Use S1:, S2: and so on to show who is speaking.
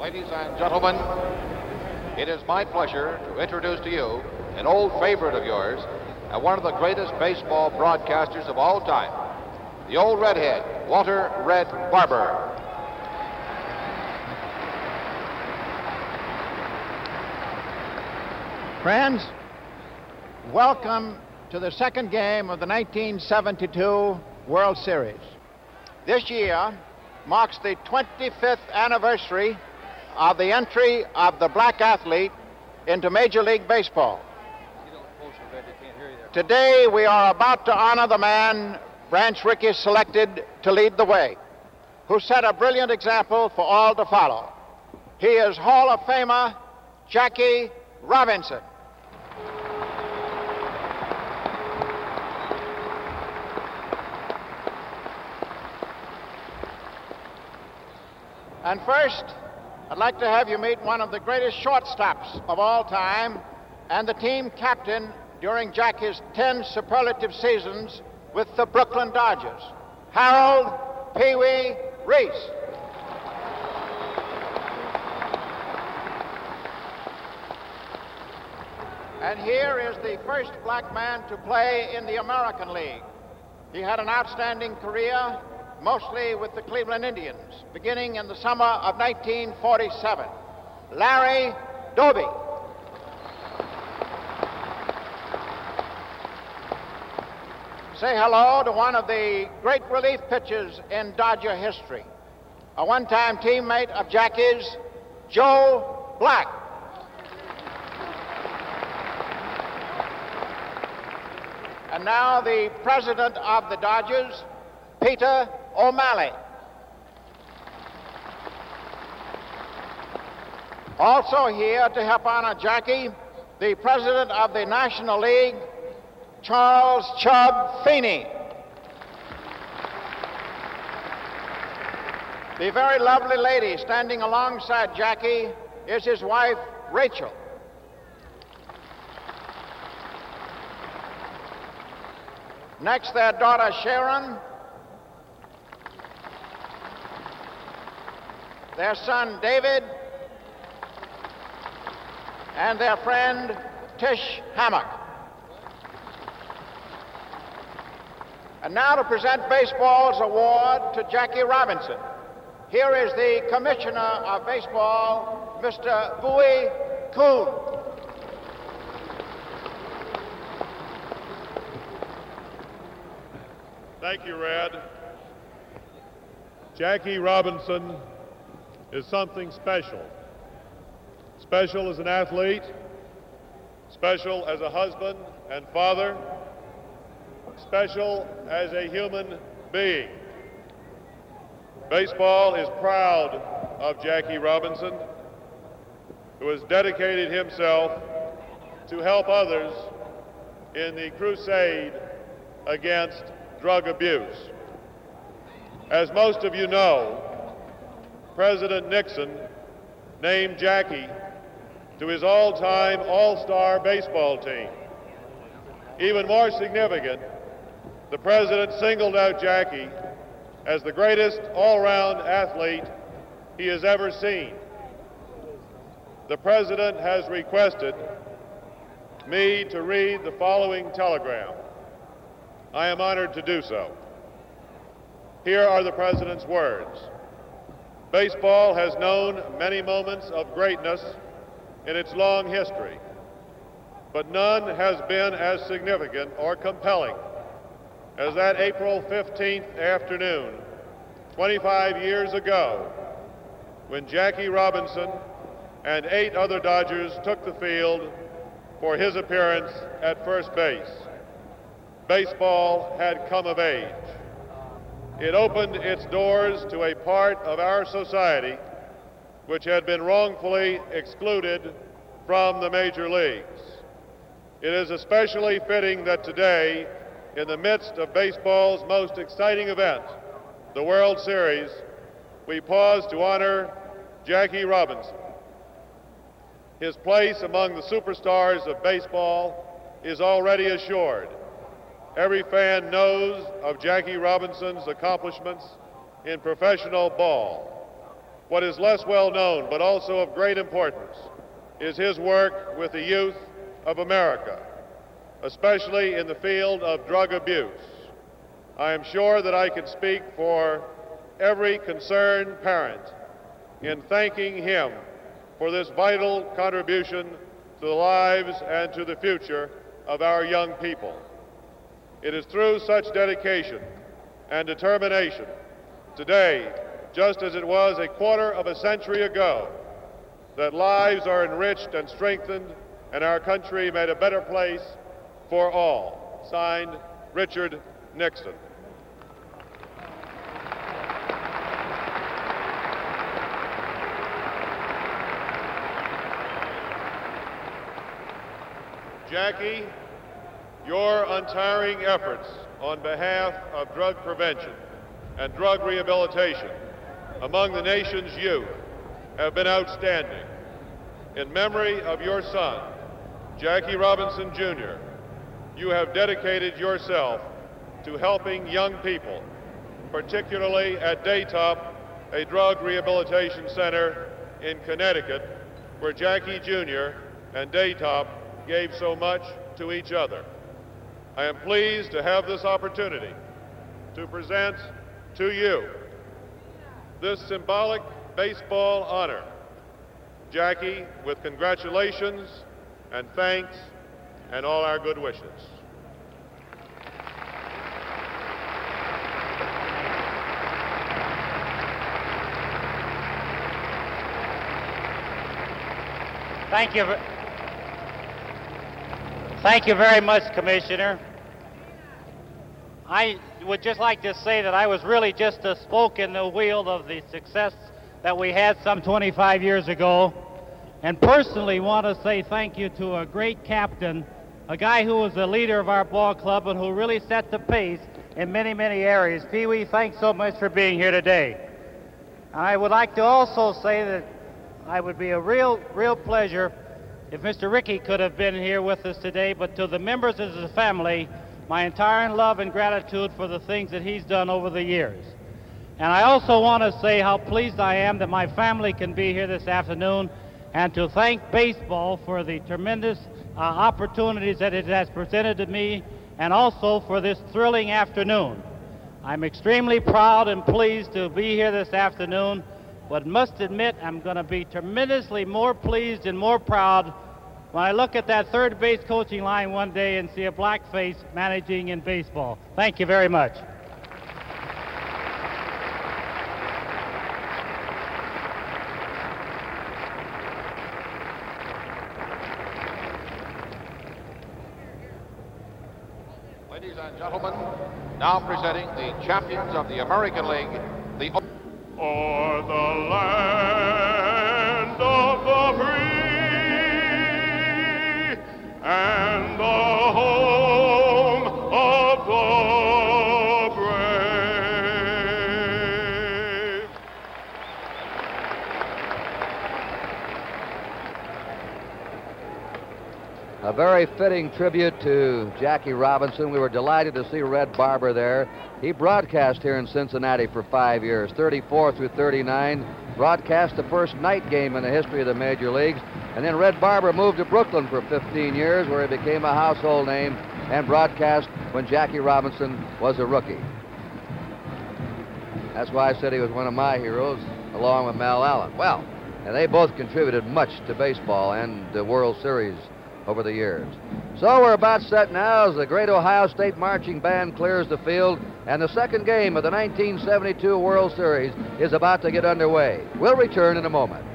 S1: Ladies and gentlemen, it is my pleasure to introduce to you an old favorite of yours and one of the greatest baseball broadcasters of all time, the old redhead, Walter Red Barber.
S2: Friends, welcome to the second game of the 1972 World Series. This year marks the 25th anniversary of the entry of the black athlete into Major League Baseball. Today we are about to honor the man Branch Rickey selected to lead the way, who set a brilliant example for all to follow. He is Hall of Famer Jackie Robinson. And first, I'd like to have you meet one of the greatest shortstops of all time and the team captain during Jackie's 10 superlative seasons with the Brooklyn Dodgers, Harold Pee Wee Reese. And here is the first black man to play in the American League. He had an outstanding career, mostly with the Cleveland Indians, beginning in the summer of 1947. Larry Doby. Say hello to one of the great relief pitchers in Dodger history, a one time teammate of Jackie's, Joe Black. And now the president of the Dodgers, Peter O'Malley. Also here to help honor Jackie, the president of the National League, Charles Chub Feeney. The very lovely lady standing alongside Jackie is his wife, Rachel. Next, their daughter, Sharon. Their son, David. And their friend, Tish Hammock. And now to present baseball's award to Jackie Robinson. Here is the Commissioner of Baseball, Mr. Bowie Kuhn.
S3: Thank you, Red. Jackie Robinson is something special. Special as an athlete, special as a husband and father, special as a human being. Baseball is proud of Jackie Robinson, who has dedicated himself to help others in the crusade against drug abuse. As most of you know, President Nixon named Jackie to his all-time all-star baseball team. Even more significant, the president singled out Jackie as the greatest all-round athlete he has ever seen. The president has requested me to read the following telegram. I am honored to do so. Here are the president's words. Baseball has known many moments of greatness in its long history, but none has been as significant or compelling as that April 15th afternoon, 25 years ago, when Jackie Robinson and eight other Dodgers took the field for his appearance at first base baseball had come of age. It opened its doors to a part of our society which had been wrongfully excluded from the major leagues. It is especially fitting that today, in the midst of baseball's most exciting event, the World Series, we pause to honor Jackie Robinson. His place among the superstars of baseball is already assured. Every fan knows of Jackie Robinson's accomplishments in professional ball. What is less well known, but also of great importance, is his work with the youth of America, especially in the field of drug abuse. I am sure that I can speak for every concerned parent in thanking him for this vital contribution to the lives and to the future of our young people. It is through such dedication and determination today, just as it was a quarter of a century ago, that lives are enriched and strengthened and our country made a better place for all. Signed, Richard Nixon. Jackie, your untiring efforts on behalf of drug prevention and drug rehabilitation among the nation's youth have been outstanding. In memory of your son, Jackie Robinson Jr., you have dedicated yourself to helping young people, particularly at Daytop, a drug rehabilitation center in Connecticut, where Jackie Jr. and Daytop gave so much to each other. I am pleased to have this opportunity to present to you this symbolic baseball honor. Jackie, with congratulations and thanks and all our good wishes.
S4: Thank you. Thank you very much, Commissioner. I would just like to say that I was really just a spoke in the wheel of the success that we had some 25 years ago, and personally want to say thank you to a great captain, a guy who was the leader of our ball club and who really set the pace in many, many areas. Pee Wee, thanks so much for being here today. I would like to also say that I would be a real, real pleasure if Mr. Rickey could have been here with us today, but to the members of the family, my entire love and gratitude for the things that he's done over the years. And I also want to say how pleased I am that my family can be here this afternoon and to thank baseball for the tremendous uh, opportunities that it has presented to me and also for this thrilling afternoon. I'm extremely proud and pleased to be here this afternoon but must admit I'm going to be tremendously more pleased and more proud when I look at that third base coaching line one day and see a black face managing in baseball. Thank you very much.
S1: Ladies and gentlemen, now presenting the champions of the American League, the
S3: or the land
S5: A very fitting tribute to Jackie Robinson. We were delighted to see Red Barber there. He broadcast here in Cincinnati for five years, 34 through 39. Broadcast the first night game in the history of the major leagues. And then Red Barber moved to Brooklyn for 15 years, where he became a household name and broadcast when Jackie Robinson was a rookie. That's why I said he was one of my heroes, along with Mel Allen. Well, and they both contributed much to baseball and the World Series over the years. So we're about set now as the great Ohio State marching band clears the field, and the second game of the 1972 World Series is about to get underway. We'll return in a moment.